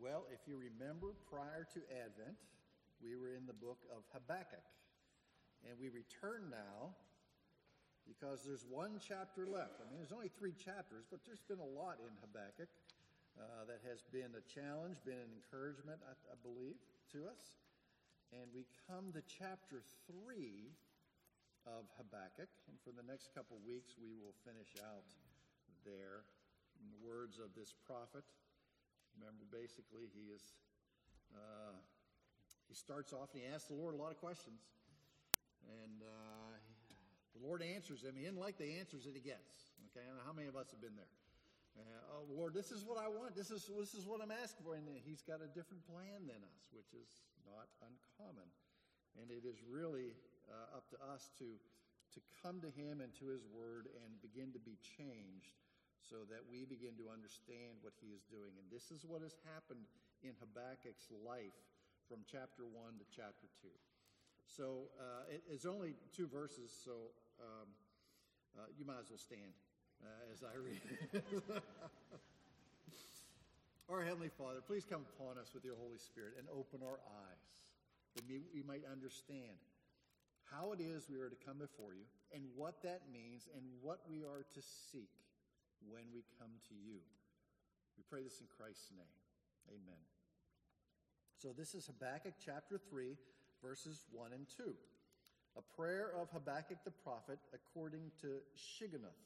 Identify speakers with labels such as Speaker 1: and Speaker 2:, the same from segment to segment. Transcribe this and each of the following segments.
Speaker 1: Well, if you remember, prior to Advent, we were in the book of Habakkuk. And we return now because there's one chapter left. I mean, there's only three chapters, but there's been a lot in Habakkuk uh, that has been a challenge, been an encouragement, I, I believe, to us. And we come to chapter three of Habakkuk. And for the next couple weeks, we will finish out there in the words of this prophet. Remember, basically, he is. Uh, he starts off and he asks the Lord a lot of questions. And uh, the Lord answers him. He didn't like the answers that he gets. Okay, and how many of us have been there? Uh, oh, Lord, this is what I want. This is this is what I'm asking for. And He's got a different plan than us, which is not uncommon. And it is really uh, up to us to to come to Him and to His Word and begin to be changed, so that we begin to understand what He is doing. And this is what has happened in Habakkuk's life from chapter one to chapter two. So uh, it, it's only two verses, so um, uh, you might as well stand uh, as I read. our Heavenly Father, please come upon us with your Holy Spirit and open our eyes that we might understand how it is we are to come before you and what that means and what we are to seek when we come to you. We pray this in Christ's name. Amen. So this is Habakkuk chapter 3 verses 1 and 2. A prayer of Habakkuk the prophet according to Shigionoth.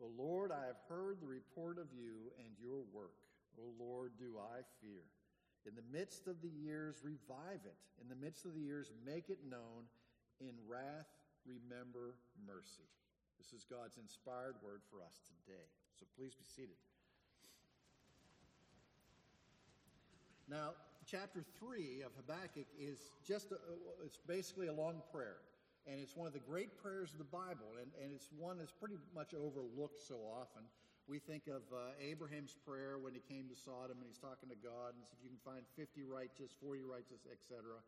Speaker 1: O Lord, I have heard the report of you and your work. O Lord, do I fear. In the midst of the years, revive it. In the midst of the years, make it known. In wrath, remember mercy. This is God's inspired word for us today. So please be seated. Now, chapter 3 of Habakkuk is just, a, it's basically a long prayer. And it's one of the great prayers of the Bible. And, and it's one that's pretty much overlooked so often. We think of uh, Abraham's prayer when he came to Sodom and he's talking to God and says, if you can find 50 righteous, 40 righteous, etc.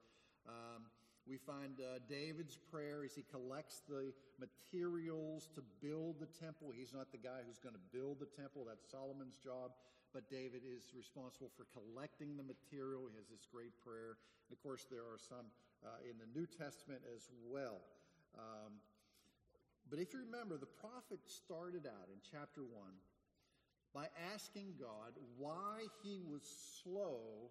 Speaker 1: Um, we find uh, David's prayer as he collects the materials to build the temple. He's not the guy who's going to build the temple, that's Solomon's job but David is responsible for collecting the material. He has this great prayer. And of course, there are some uh, in the New Testament as well. Um, but if you remember, the prophet started out in chapter 1 by asking God why he was slow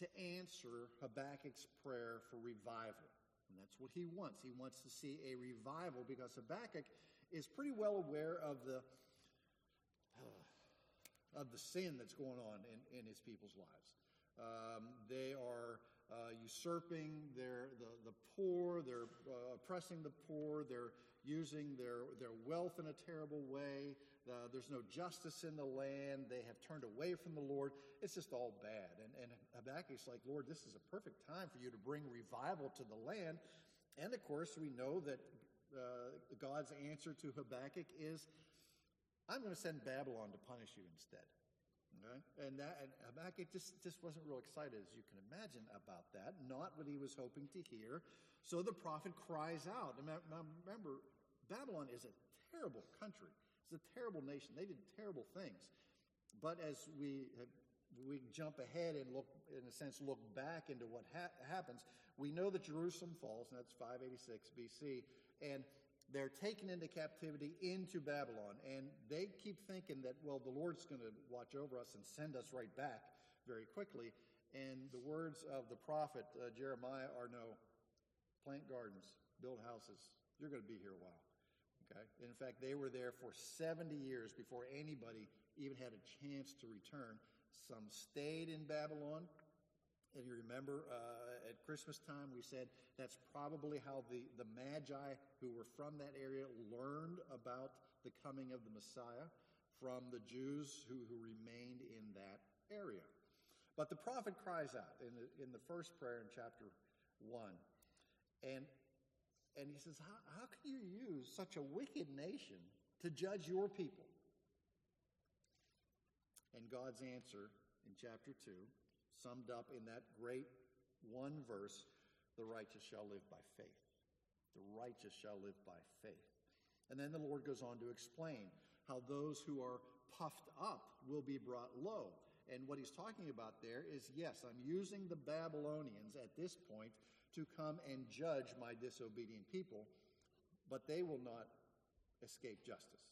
Speaker 1: to answer Habakkuk's prayer for revival. And that's what he wants. He wants to see a revival because Habakkuk is pretty well aware of the of the sin that's going on in, in his people's lives. Um, they are uh, usurping their, the, the poor, they're uh, oppressing the poor, they're using their, their wealth in a terrible way. Uh, there's no justice in the land. They have turned away from the Lord. It's just all bad. And, and Habakkuk's like, Lord, this is a perfect time for you to bring revival to the land. And of course, we know that uh, God's answer to Habakkuk is I'm going to send Babylon to punish you instead. Okay? And, that, and Habakkuk just, just wasn't real excited, as you can imagine, about that. Not what he was hoping to hear. So the prophet cries out. And remember, Babylon is a terrible country. It's a terrible nation. They did terrible things. But as we we jump ahead and look, in a sense, look back into what ha- happens, we know that Jerusalem falls, and that's 586 BC. And they're taken into captivity into Babylon. And they keep thinking that, well, the Lord's going to watch over us and send us right back very quickly. And the words of the prophet uh, Jeremiah are no, plant gardens, build houses. You're going to be here a while. Okay? In fact, they were there for 70 years before anybody even had a chance to return. Some stayed in Babylon, and you remember uh, at Christmas time, we said that's probably how the, the Magi who were from that area learned about the coming of the Messiah from the Jews who, who remained in that area. But the prophet cries out in the, in the first prayer in chapter 1. And, and he says, how, how can you use such a wicked nation to judge your people? And God's answer in chapter 2 summed up in that great one verse the righteous shall live by faith. The righteous shall live by faith. And then the Lord goes on to explain how those who are puffed up will be brought low, And what he's talking about there is yes, I'm using the Babylonians at this point to come and judge my disobedient people, but they will not escape justice.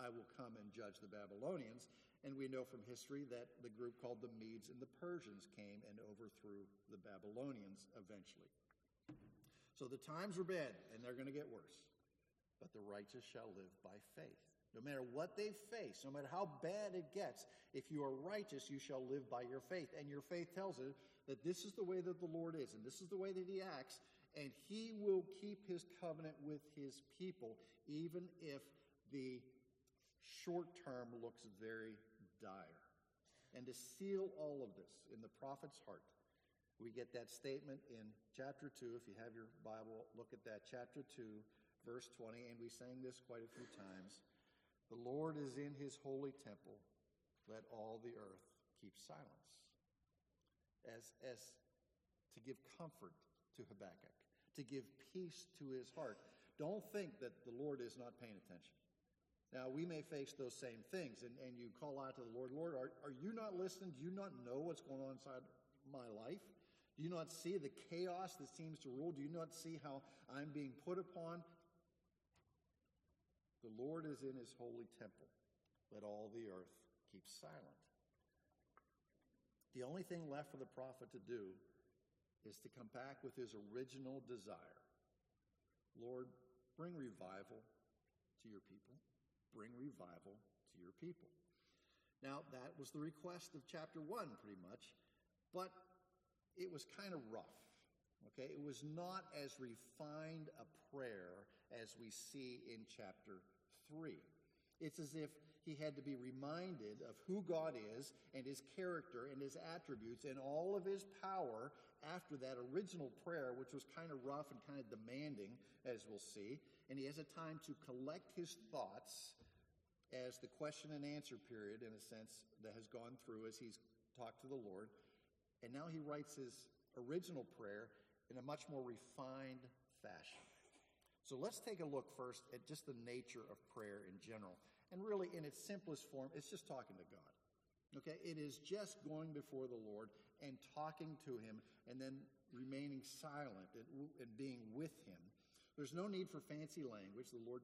Speaker 1: I will come and judge the Babylonians. And we know from history that the group called the Medes and the Persians came and overthrew the Babylonians eventually. So the times are bad, and they're going to get worse. But the righteous shall live by faith. No matter what they face, no matter how bad it gets, if you are righteous, you shall live by your faith. And your faith tells it that this is the way that the Lord is, and this is the way that He acts, and He will keep His covenant with His people, even if the short term looks very dire. And to seal all of this in the prophet's heart, we get that statement in chapter 2. If you have your Bible, look at that. Chapter 2, verse 20. And we sang this quite a few times. The Lord is in his holy temple. Let all the earth keep silence. As, as to give comfort to Habakkuk, to give peace to his heart. Don't think that the Lord is not paying attention. Now, we may face those same things, and, and you call out to the Lord, Lord, are, are you not listening? Do you not know what's going on inside my life? Do you not see the chaos that seems to rule? Do you not see how I'm being put upon? The Lord is in his holy temple. Let all the earth keep silent. The only thing left for the prophet to do is to come back with his original desire Lord, bring revival to your people bring revival to your people. Now, that was the request of chapter 1, pretty much, but it was kind of rough. Okay, it was not as refined a prayer as we see in chapter 3. It's as if he had to be reminded of who God is and his character and his attributes and all of his power after that original prayer, which was kind of rough and kind of demanding, as we'll see. And he has a time to collect his thoughts as the question and answer period, in a sense, that has gone through as he's talked to the Lord. And now he writes his original prayer in a much more refined fashion. So let's take a look first at just the nature of prayer in general. And really, in its simplest form, it's just talking to God. Okay? It is just going before the Lord and talking to Him and then remaining silent and, and being with Him. There's no need for fancy language. The Lord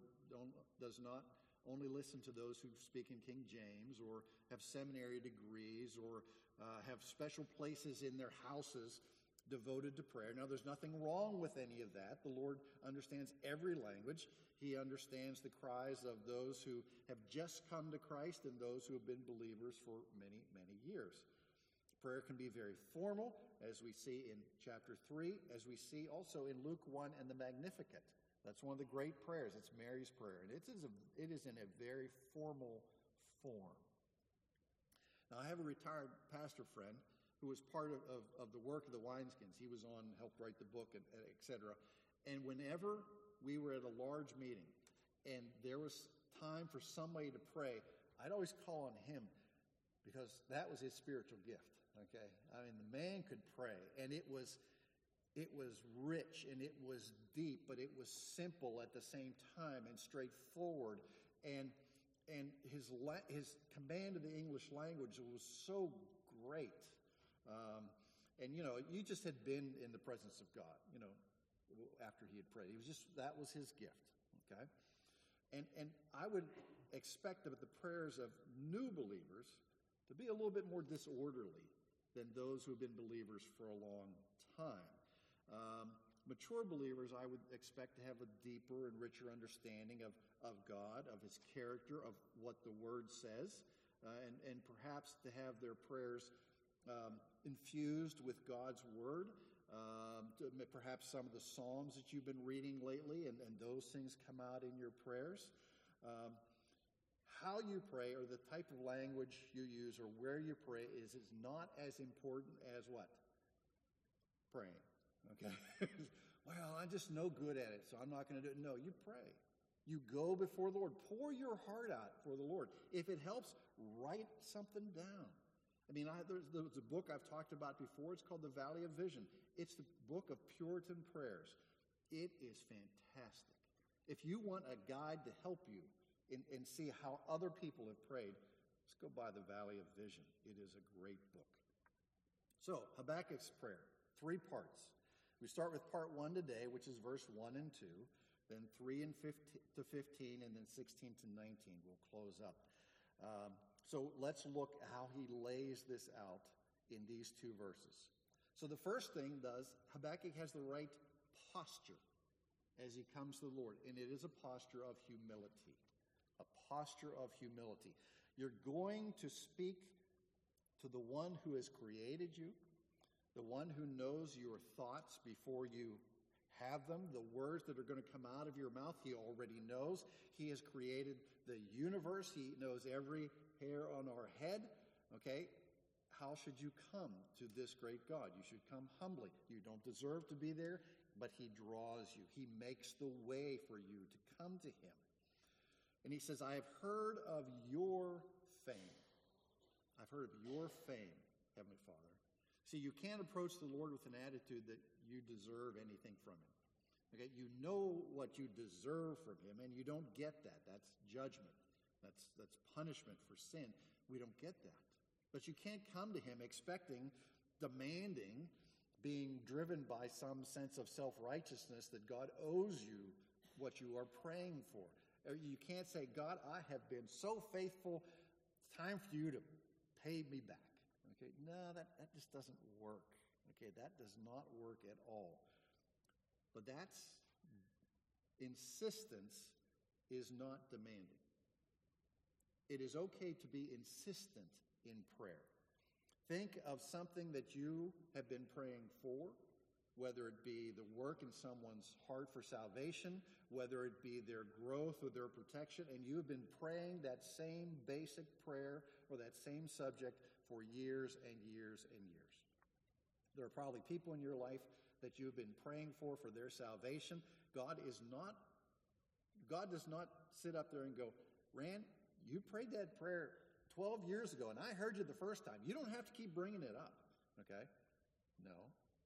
Speaker 1: does not only listen to those who speak in King James or have seminary degrees or uh, have special places in their houses devoted to prayer. Now, there's nothing wrong with any of that. The Lord understands every language. He understands the cries of those who have just come to Christ and those who have been believers for many, many years. Prayer can be very formal, as we see in chapter 3, as we see also in Luke 1 and the Magnificat. That's one of the great prayers. It's Mary's prayer, and it is, a, it is in a very formal form. Now, I have a retired pastor friend who was part of, of, of the work of the wineskins. He was on, helped write the book, and, et cetera. And whenever we were at a large meeting and there was time for somebody to pray, I'd always call on him because that was his spiritual gift. Okay? I mean, the man could pray, and it was it was rich and it was deep, but it was simple at the same time and straightforward. And and his la- his command of the English language was so great. Um, and you know, you just had been in the presence of God. You know, after he had prayed, he was just that was his gift. Okay, and and I would expect that the prayers of new believers to be a little bit more disorderly than those who have been believers for a long time. Um, mature believers, I would expect to have a deeper and richer understanding of, of God, of His character, of what the Word says, uh, and, and perhaps to have their prayers um, infused with God's Word. Um, perhaps some of the Psalms that you've been reading lately, and, and those things come out in your prayers. Um, how you pray or the type of language you use or where you pray is, is not as important as what? Praying. Okay? well, I'm just no good at it, so I'm not going to do it. No, you pray. You go before the Lord. Pour your heart out for the Lord. If it helps, write something down. I mean, I, there's, there's a book I've talked about before. It's called The Valley of Vision. It's the book of Puritan prayers. It is fantastic. If you want a guide to help you and, and see how other people have prayed, Let's go by the Valley of Vision. It is a great book. So, Habakkuk's prayer, three parts. We start with part one today, which is verse 1 and 2, then 3 and 15 to 15, and then 16 to 19. We'll close up. Um, so let's look how he lays this out in these two verses. So the first thing does, Habakkuk has the right posture as he comes to the Lord, and it is a posture of humility. A posture of humility. You're going to speak to the one who has created you, the one who knows your thoughts before you have them, the words that are going to come out of your mouth, he already knows. He has created the universe, he knows every hair on our head. Okay? How should you come to this great God? You should come humbly. You don't deserve to be there, but he draws you. He makes the way for you to come to him. And he says, I have heard of your fame. I've heard of your fame, Heavenly Father. See, you can't approach the Lord with an attitude that you deserve anything from Him. Okay, you know what you deserve from Him, and you don't get that. That's judgment. That's that's punishment for sin. We don't get that. But you can't come to Him expecting, demanding, being driven by some sense of self righteousness that God owes you what you are praying for. Uh, you can't say, God, I have been so faithful. Time for you to pay me back. Okay, no, that, that just doesn't work. Okay, that does not work at all. But that's insistence is not demanding. It is okay to be insistent in prayer. Think of something that you have been praying for, whether it be the work in someone's heart for salvation, whether it be their growth or their protection, and you have been praying that same basic prayer or that same subject for years and years and years. There are probably people in your life that you've been praying for for their salvation. God is not, God does not sit up there and go, Rand, you prayed that prayer 12 years ago and I heard you the first time. You don't have to keep bringing it up. Okay? No,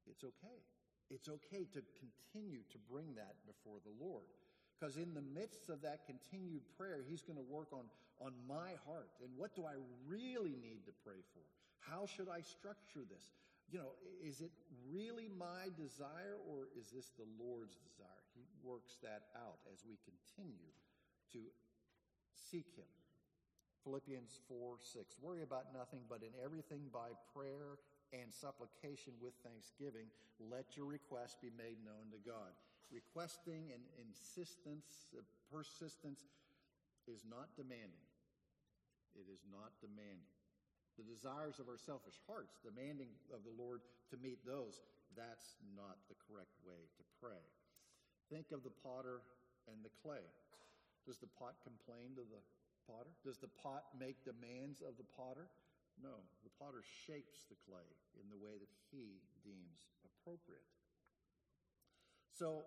Speaker 1: it's okay. It's okay to continue to bring that before the Lord. Because in the midst of that continued prayer, He's going to work on, on my heart. And what do I really need to pray for? How should I structure this? You know, is it really my desire or is this the Lord's desire? He works that out as we continue to seek Him. Philippians 4 6. Worry about nothing, but in everything by prayer and supplication with thanksgiving, let your requests be made known to God requesting and insistence, uh, persistence is not demanding. It is not demanding. The desires of our selfish hearts, demanding of the Lord to meet those, that's not the correct way to pray. Think of the potter and the clay. Does the pot complain to the potter? Does the pot make demands of the potter? No. The potter shapes the clay in the way that he deems appropriate. So,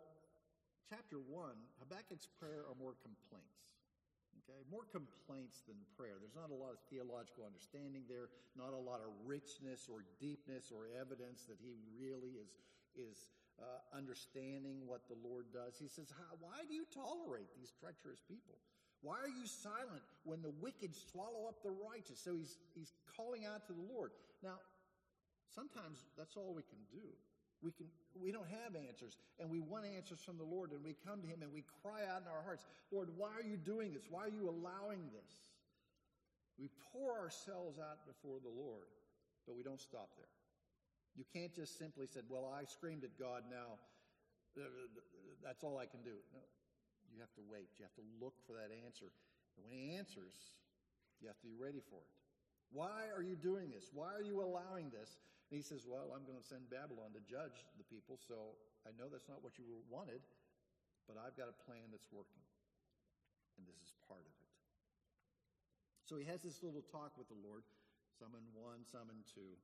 Speaker 1: chapter 1, Habakkuk's prayer are more complaints. Okay, more complaints than prayer. There's not a lot of theological understanding there, not a lot of richness or deepness or evidence that he really is is uh, understanding what the Lord does. He says, "Why do you tolerate these treacherous people? Why are you silent when the wicked swallow up the righteous?" So he's he's calling out to the Lord. Now, sometimes that's all we can do. We, can, we don't have answers, and we want answers from the Lord, and we come to Him and we cry out in our hearts, Lord, why are you doing this? Why are you allowing this? We pour ourselves out before the Lord, but we don't stop there. You can't just simply say, Well, I screamed at God now. Uh, uh, uh, that's all I can do. No, you have to wait. You have to look for that answer. And when He answers, you have to be ready for it. Why are you doing this? Why are you allowing this? And he says, Well, I'm going to send Babylon to judge the people, so I know that's not what you wanted, but I've got a plan that's working. And this is part of it. So he has this little talk with the Lord, summon one, summon two,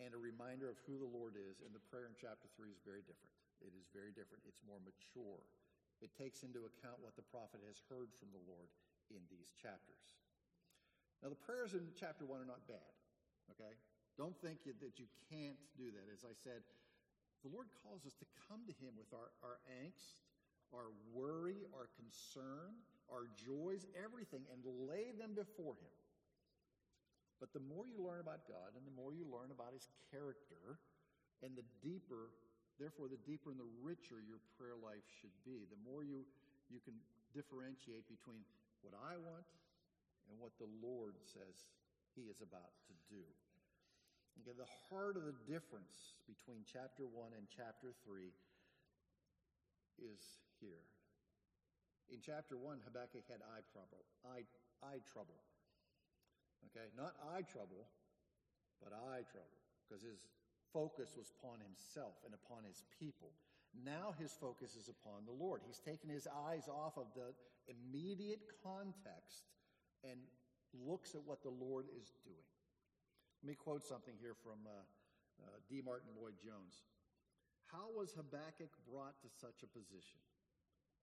Speaker 1: and a reminder of who the Lord is. And the prayer in chapter three is very different. It is very different. It's more mature. It takes into account what the prophet has heard from the Lord in these chapters. Now, the prayers in chapter one are not bad, okay? Don't think that you can't do that. As I said, the Lord calls us to come to Him with our, our angst, our worry, our concern, our joys, everything, and lay them before Him. But the more you learn about God and the more you learn about his character, and the deeper, therefore, the deeper and the richer your prayer life should be, the more you, you can differentiate between what I want and what the Lord says he is about to do. The heart of the difference between chapter 1 and chapter 3 is here. In chapter 1, Habakkuk had eye trouble. Eye, eye trouble. Okay, not eye trouble, but eye trouble, because his focus was upon himself and upon his people. Now his focus is upon the Lord. He's taken his eyes off of the immediate context and looks at what the Lord is doing. Let me quote something here from uh, uh, D. Martyn Lloyd-Jones. How was Habakkuk brought to such a position?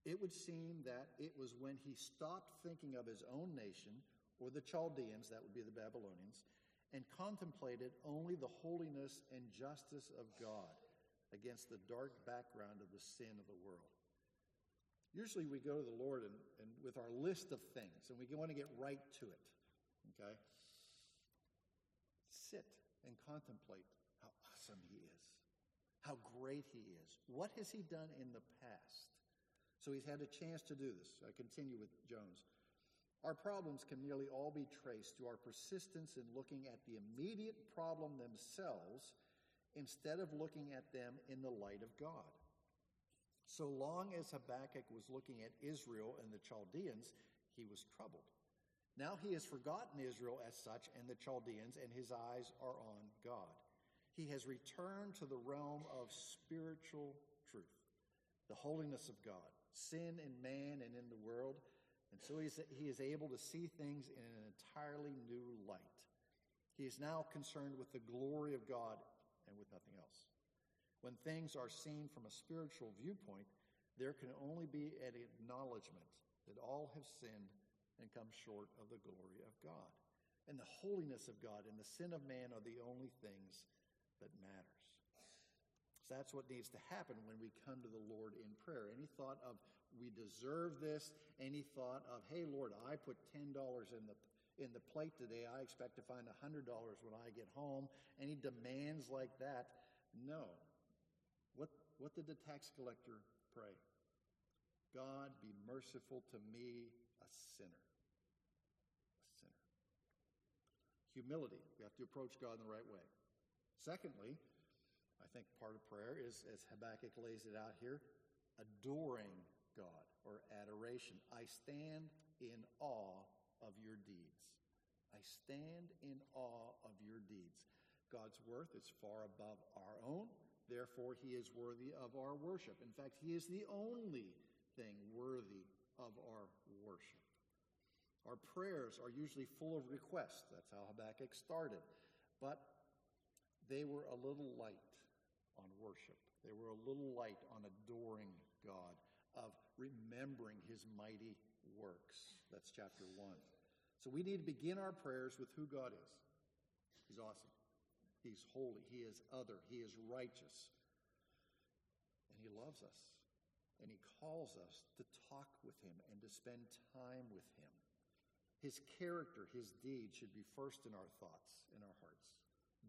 Speaker 1: It would seem that it was when he stopped thinking of his own nation, or the Chaldeans, that would be the Babylonians, and contemplated only the holiness and justice of God against the dark background of the sin of the world. Usually we go to the Lord and, and with our list of things, and we want to get right to it. Okay? Sit and contemplate how awesome He is, how great He is. What has He done in the past? So he's had a chance to do this. I continue with Jones. Our problems can nearly all be traced to our persistence in looking at the immediate problem themselves instead of looking at them in the light of God. So long as Habakkuk was looking at Israel and the Chaldeans, he was troubled. Now he has forgotten Israel as such and the Chaldeans, and his eyes are on God. He has returned to the realm of spiritual truth, the holiness of God sin in man and in the world. And so he is able to see things in an entirely new light. He is now concerned with the glory of God and with nothing else. When things are seen from a spiritual viewpoint, there can only be an acknowledgement that all have sinned and come short of the glory of God. And the holiness of God and the sin of man are the only things that matter. That's what needs to happen when we come to the Lord in prayer. Any thought of, we deserve this, any thought of, hey, Lord, I put $10 in the in the plate today, I expect to find $100 when I get home. Any demands like that? No. What, what did the tax collector pray? God, be merciful to me, a sinner. A sinner. Humility. We have to approach God in the right way. Secondly, I think part of prayer is, as Habakkuk lays it out here, adoring God or adoration. I stand in awe of your deeds. I stand in awe of your deeds. God's worth is far above our own. Therefore, he is worthy of our worship. In fact, he is the only thing worthy of our worship. Our prayers are usually full of requests. That's how Habakkuk started. But they were a little light on worship. They were a little light on adoring God, of remembering his mighty works. That's chapter 1. So we need to begin our prayers with who God is. He's awesome. He's holy. He is other. He is righteous. And he loves us. And he calls us to talk with him and to spend time with him. His character, his deeds should be first in our thoughts, in our hearts.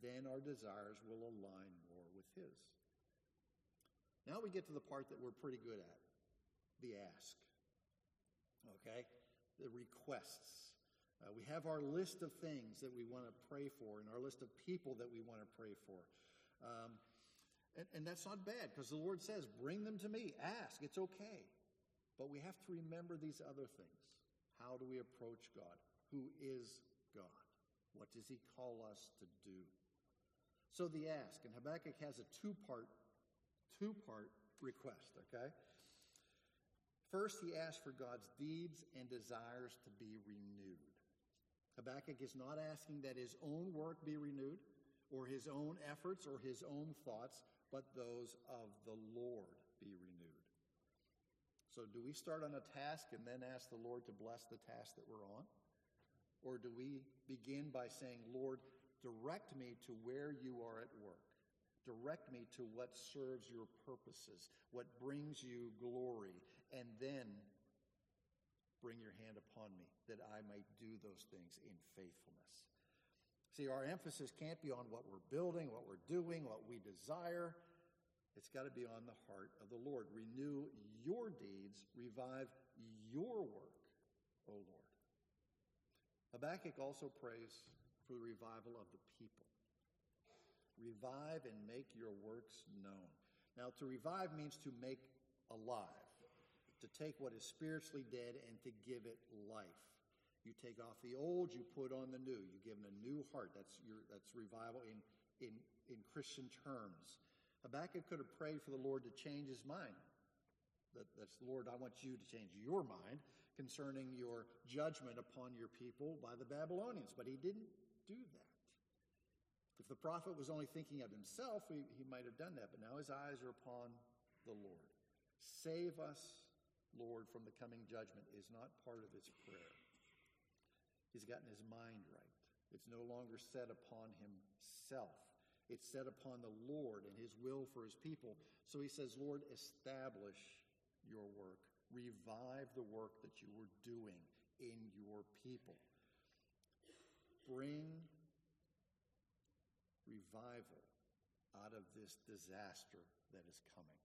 Speaker 1: Then our desires will align more with His. Now we get to the part that we're pretty good at the ask. Okay? The requests. Uh, we have our list of things that we want to pray for and our list of people that we want to pray for. Um, and, and that's not bad because the Lord says, bring them to me, ask, it's okay. But we have to remember these other things. How do we approach God? Who is God? What does He call us to do? So the ask, and Habakkuk has a two part, two part request, okay? First, he asks for God's deeds and desires to be renewed. Habakkuk is not asking that his own work be renewed, or his own efforts, or his own thoughts, but those of the Lord be renewed. So, do we start on a task and then ask the Lord to bless the task that we're on? Or do we begin by saying, Lord, Direct me to where you are at work. Direct me to what serves your purposes, what brings you glory, and then bring your hand upon me that I might do those things in faithfulness. See, our emphasis can't be on what we're building, what we're doing, what we desire. It's got to be on the heart of the Lord. Renew your deeds, revive your work, O Lord. Habakkuk also prays for the revival of the people. Revive and make your works known. Now, to revive means to make alive, to take what is spiritually dead and to give it life. You take off the old, you put on the new. You give them a new heart. That's your that's revival in in in Christian terms. Habakkuk could have prayed for the Lord to change his mind. That, that's Lord, I want you to change your mind concerning your judgment upon your people by the Babylonians, but he didn't do that. If the prophet was only thinking of himself, he, he might have done that, but now his eyes are upon the Lord. Save us, Lord, from the coming judgment is not part of his prayer. He's gotten his mind right. It's no longer set upon himself. It's set upon the Lord and his will for his people. So he says, Lord, establish your work. Revive the work that you were doing in your people. Bring revival out of this disaster that is coming.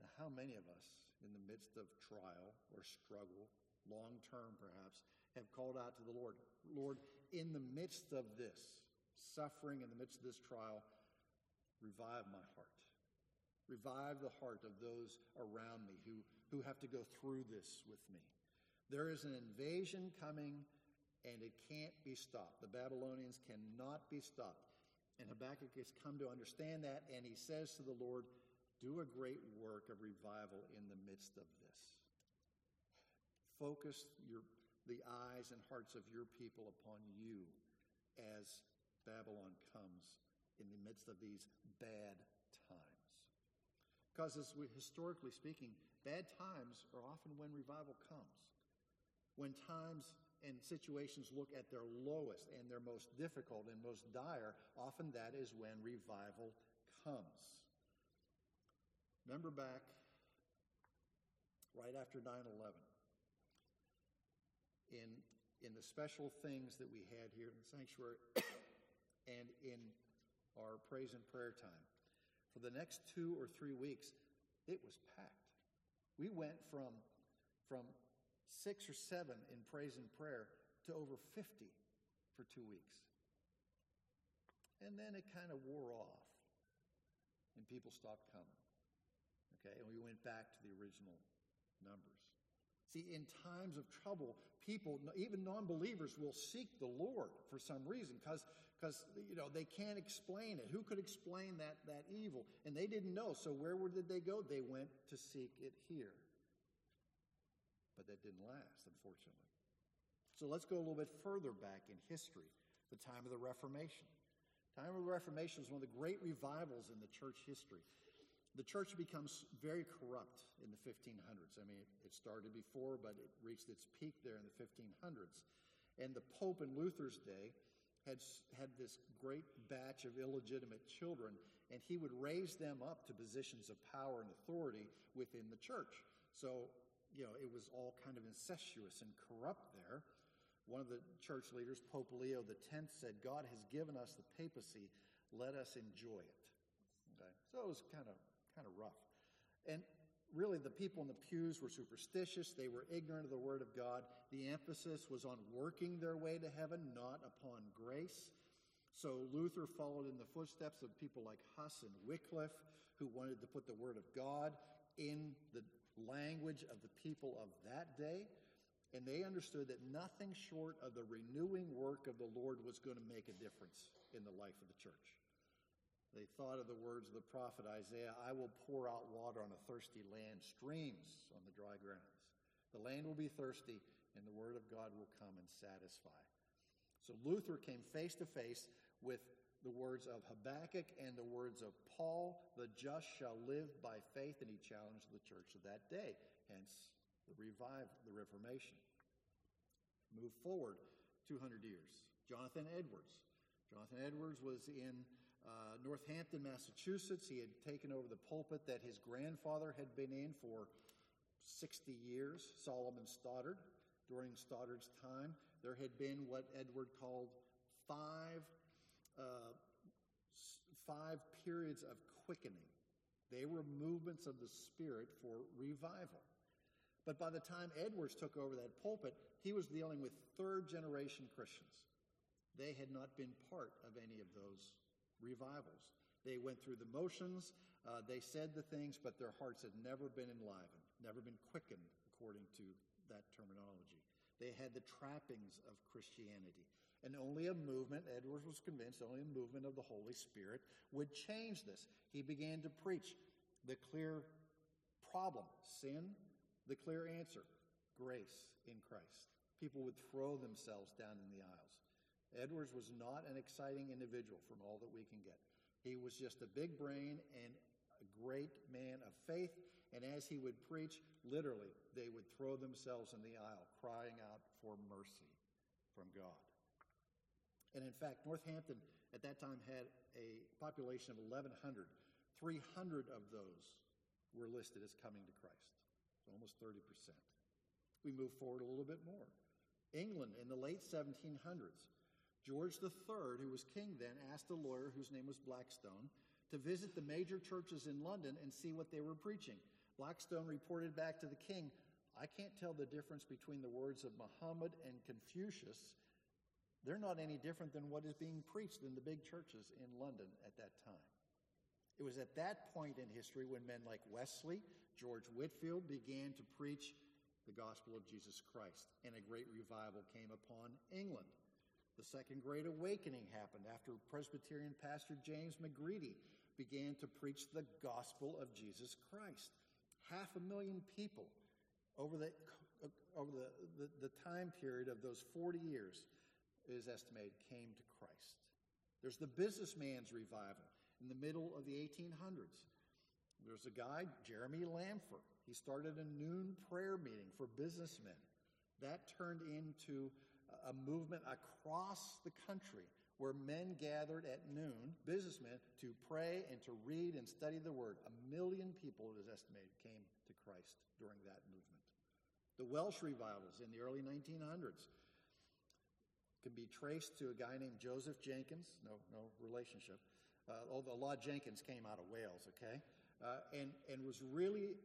Speaker 1: Now, how many of us, in the midst of trial or struggle, long term perhaps, have called out to the Lord, Lord, in the midst of this suffering, in the midst of this trial, revive my heart. Revive the heart of those around me who, who have to go through this with me. There is an invasion coming and it can't be stopped. The Babylonians cannot be stopped. And Habakkuk has come to understand that, and he says to the Lord, Do a great work of revival in the midst of this. Focus your the eyes and hearts of your people upon you as Babylon comes in the midst of these bad times. Because, as we, historically speaking, bad times are often when revival comes. When times and situations look at their lowest and their most difficult and most dire, often that is when revival comes. Remember back right after 9 11 in, in the special things that we had here in the sanctuary and in our praise and prayer time. For the next two or three weeks, it was packed. We went from, from six or seven in praise and prayer to over 50 for two weeks. And then it kind of wore off, and people stopped coming. Okay, and we went back to the original numbers. See, in times of trouble, people, even non believers, will seek the Lord for some reason because because you know they can't explain it. Who could explain that that evil? And they didn't know. So where did they go? They went to seek it here. But that didn't last, unfortunately. So let's go a little bit further back in history, the time of the Reformation. The time of the Reformation is one of the great revivals in the church history the church becomes very corrupt in the 1500s. I mean, it started before, but it reached its peak there in the 1500s. And the Pope in Luther's day had, had this great batch of illegitimate children, and he would raise them up to positions of power and authority within the church. So, you know, it was all kind of incestuous and corrupt there. One of the church leaders, Pope Leo X, said, God has given us the papacy, let us enjoy it. Okay? So it was kind of kind of rough. And really, the people in the pews were superstitious. They were ignorant of the Word of God. The emphasis was on working their way to heaven, not upon grace. So Luther followed in the footsteps of people like Huss and Wycliffe, who wanted to put the Word of God in the language of the people of that day. And they understood that nothing short of the renewing work of the Lord was going to make a difference in the life of the church. They thought of the words of the prophet Isaiah I will pour out water on a thirsty land, streams on the dry grounds. The land will be thirsty, and the word of God will come and satisfy. So Luther came face to face with the words of Habakkuk and the words of Paul, the just shall live by faith, and he challenged the church of that day, hence the revive, the Reformation. Move forward 200 years. Jonathan Edwards. Jonathan Edwards was in uh, Northampton, Massachusetts. He had taken over the pulpit that his grandfather had been in for 60 years, Solomon Stoddard. During Stoddard's time, there had been what Edward called five, uh, five periods of quickening. They were movements of the Spirit for revival. But by the time Edwards took over that pulpit, he was dealing with third generation Christians. They had not been part of any of those revivals. They went through the motions, uh, they said the things, but their hearts had never been enlivened, never been quickened, according to that terminology. They had the trappings of Christianity. And only a movement, Edwards was convinced, only a movement of the Holy Spirit would change this. He began to preach the clear problem sin, the clear answer grace in Christ. People would throw themselves down in the aisles. Edwards was not an exciting individual from all that we can get. He was just a big brain and a great man of faith. And as he would preach, literally, they would throw themselves in the aisle, crying out for mercy from God. And in fact, Northampton at that time had a population of 1,100. 300 of those were listed as coming to Christ, so almost 30%. We move forward a little bit more. England in the late 1700s, George III, who was king then, asked a lawyer whose name was Blackstone to visit the major churches in London and see what they were preaching. Blackstone reported back to the king, I can't tell the difference between the words of Muhammad and Confucius. They're not any different than what is being preached in the big churches in London at that time. It was at that point in history when men like Wesley, George Whitefield began to preach the gospel of Jesus Christ, and a great revival came upon England. The Second Great Awakening happened after Presbyterian pastor James McGready began to preach the gospel of Jesus Christ. Half a million people over the, over the, the, the time period of those 40 years is estimated came to Christ. There's the businessman's revival in the middle of the 1800s. There's a guy, Jeremy Lanphier. He started a noon prayer meeting for businessmen. That turned into a movement across the country where men gathered at noon, businessmen, to pray and to read and study the Word. A million people, it is estimated, came to Christ during that movement. The Welsh revivals in the early 1900s can be traced to a guy named Joseph Jenkins, no, no relationship, uh, although a lot Jenkins came out of Wales, okay, uh, and, and was really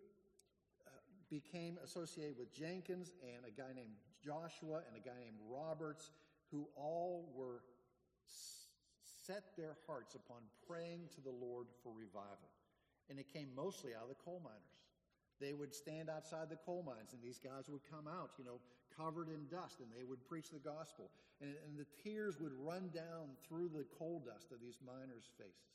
Speaker 1: became associated with Jenkins and a guy named Joshua and a guy named Roberts, who all were set their hearts upon praying to the Lord for revival. And it came mostly out of the coal miners. They would stand outside the coal mines, and these guys would come out, you know, covered in dust, and they would preach the gospel. And, and the tears would run down through the coal dust of these miners' faces.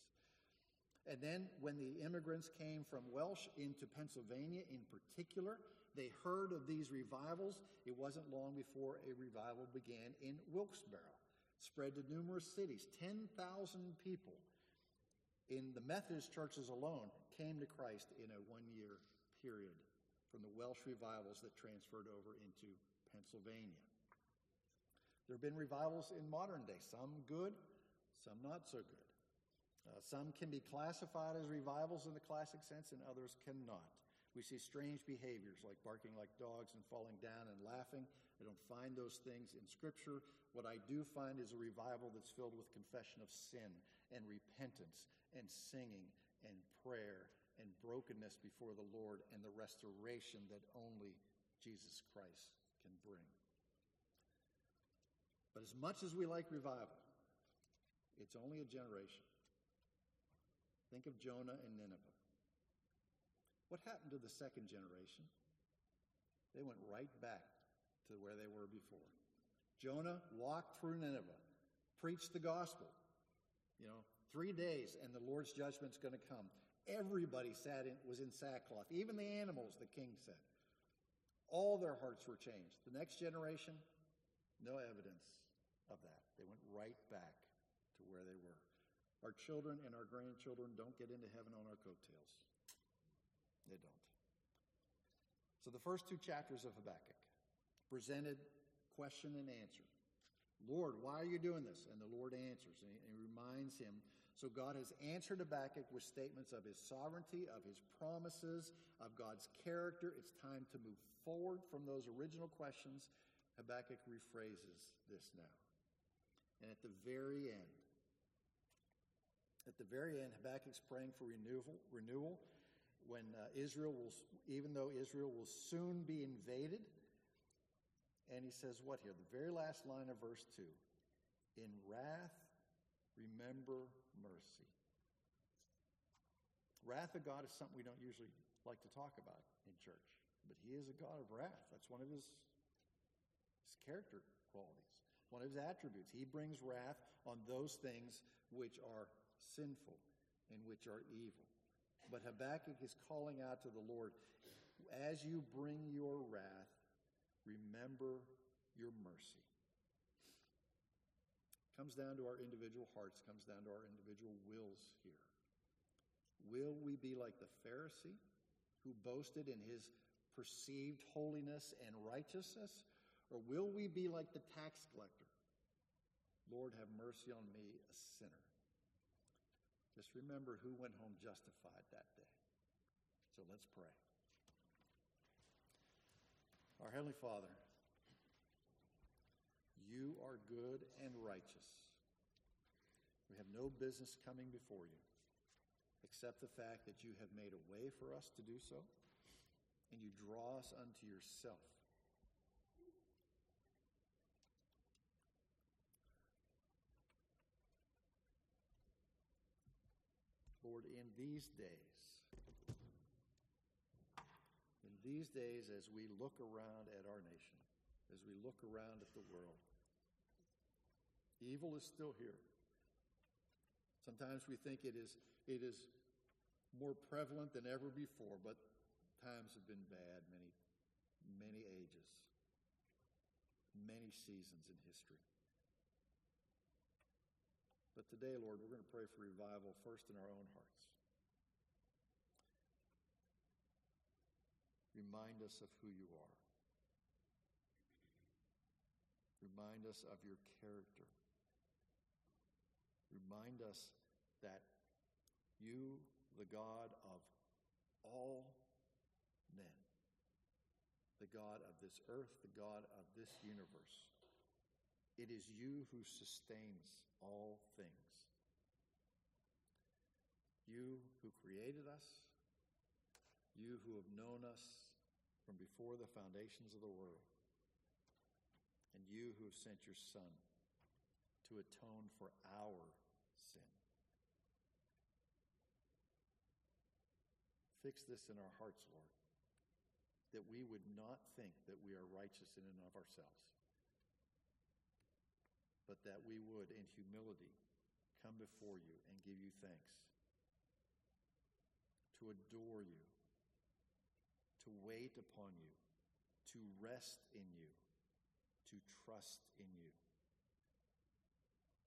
Speaker 1: And then when the immigrants came from Welsh into Pennsylvania in particular, they heard of these revivals. It wasn't long before a revival began in Wilkes-Barre, spread to numerous cities. 10,000 people in the Methodist churches alone came to Christ in a one year period from the Welsh revivals that transferred over into Pennsylvania. There have been revivals in modern day, some good, some not so good. Uh, some can be classified as revivals in the classic sense, and others cannot. We see strange behaviors like barking like dogs and falling down and laughing. I don't find those things in Scripture. What I do find is a revival that's filled with confession of sin and repentance and singing and prayer and brokenness before the Lord and the restoration that only Jesus Christ can bring. But as much as we like revival, it's only a generation. Think of Jonah and Nineveh. What happened to the second generation? They went right back to where they were before. Jonah walked through Nineveh, preached the gospel. You know, three days, and the Lord's judgment's going to come. Everybody sat in, was in sackcloth, even the animals, the king said. All their hearts were changed. The next generation, no evidence of that. They went right back to where they were. Our children and our grandchildren don't get into heaven on our coattails. They don't. So the first two chapters of Habakkuk presented question and answer. Lord, why are you doing this? And the Lord answers and he reminds him. So God has answered Habakkuk with statements of his sovereignty, of his promises, of God's character. It's time to move forward from those original questions. Habakkuk rephrases this now. And at the very end, at the very end, Habakkuk's praying for renewal, renewal when uh, Israel will, even though Israel will soon be invaded. And he says, what here? The very last line of verse 2 In wrath, remember mercy. Wrath of God is something we don't usually like to talk about in church, but he is a God of wrath. That's one of his, his character qualities, one of his attributes. He brings wrath on those things which are sinful and which are evil. But Habakkuk is calling out to the Lord, as you bring your wrath, remember your mercy. Comes down to our individual hearts, comes down to our individual wills here. Will we be like the Pharisee who boasted in his perceived holiness and righteousness? Or will we be like the tax collector? Lord, have mercy on me, a sinner. Just remember who went home justified that day. So let's pray. Our Heavenly Father, you are good and righteous. We have no business coming before you except the fact that you have made a way for us to do so and you draw us unto yourself. Lord, in these days, in these days, as we look around at our nation, as we look around at the world, evil is still here. Sometimes we think it is, it is more prevalent than ever before, but times have been bad many, many ages, many seasons in history. But today, Lord, we're going to pray for revival first in our own hearts. Remind us of who you are. Remind us of your character. Remind us that you, the God of all men, the God of this earth, the God of this universe, it is you who sustains all things. You who created us, you who have known us from before the foundations of the world, and you who have sent your Son to atone for our sin. Fix this in our hearts, Lord, that we would not think that we are righteous in and of ourselves but that we would, in humility, come before you and give you thanks, to adore you, to wait upon you, to rest in you, to trust in you.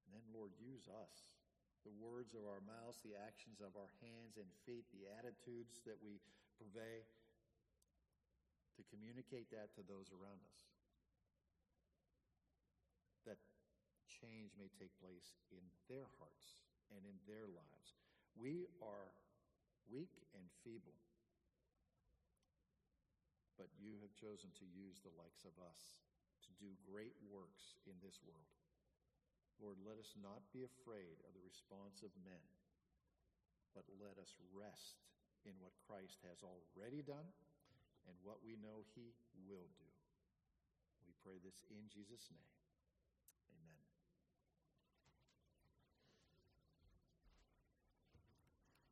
Speaker 1: And then, Lord, use us. The words of our mouths, the actions of our hands and feet, the attitudes that we purvey, to communicate that to those around us. That change may take place in their hearts and in their lives. We are weak and feeble, but you have chosen to use the likes of us to do great works in this world. Lord, let us not be afraid of the response of men, but let us rest in what Christ has already done and what we know he will do. We pray this in Jesus' name.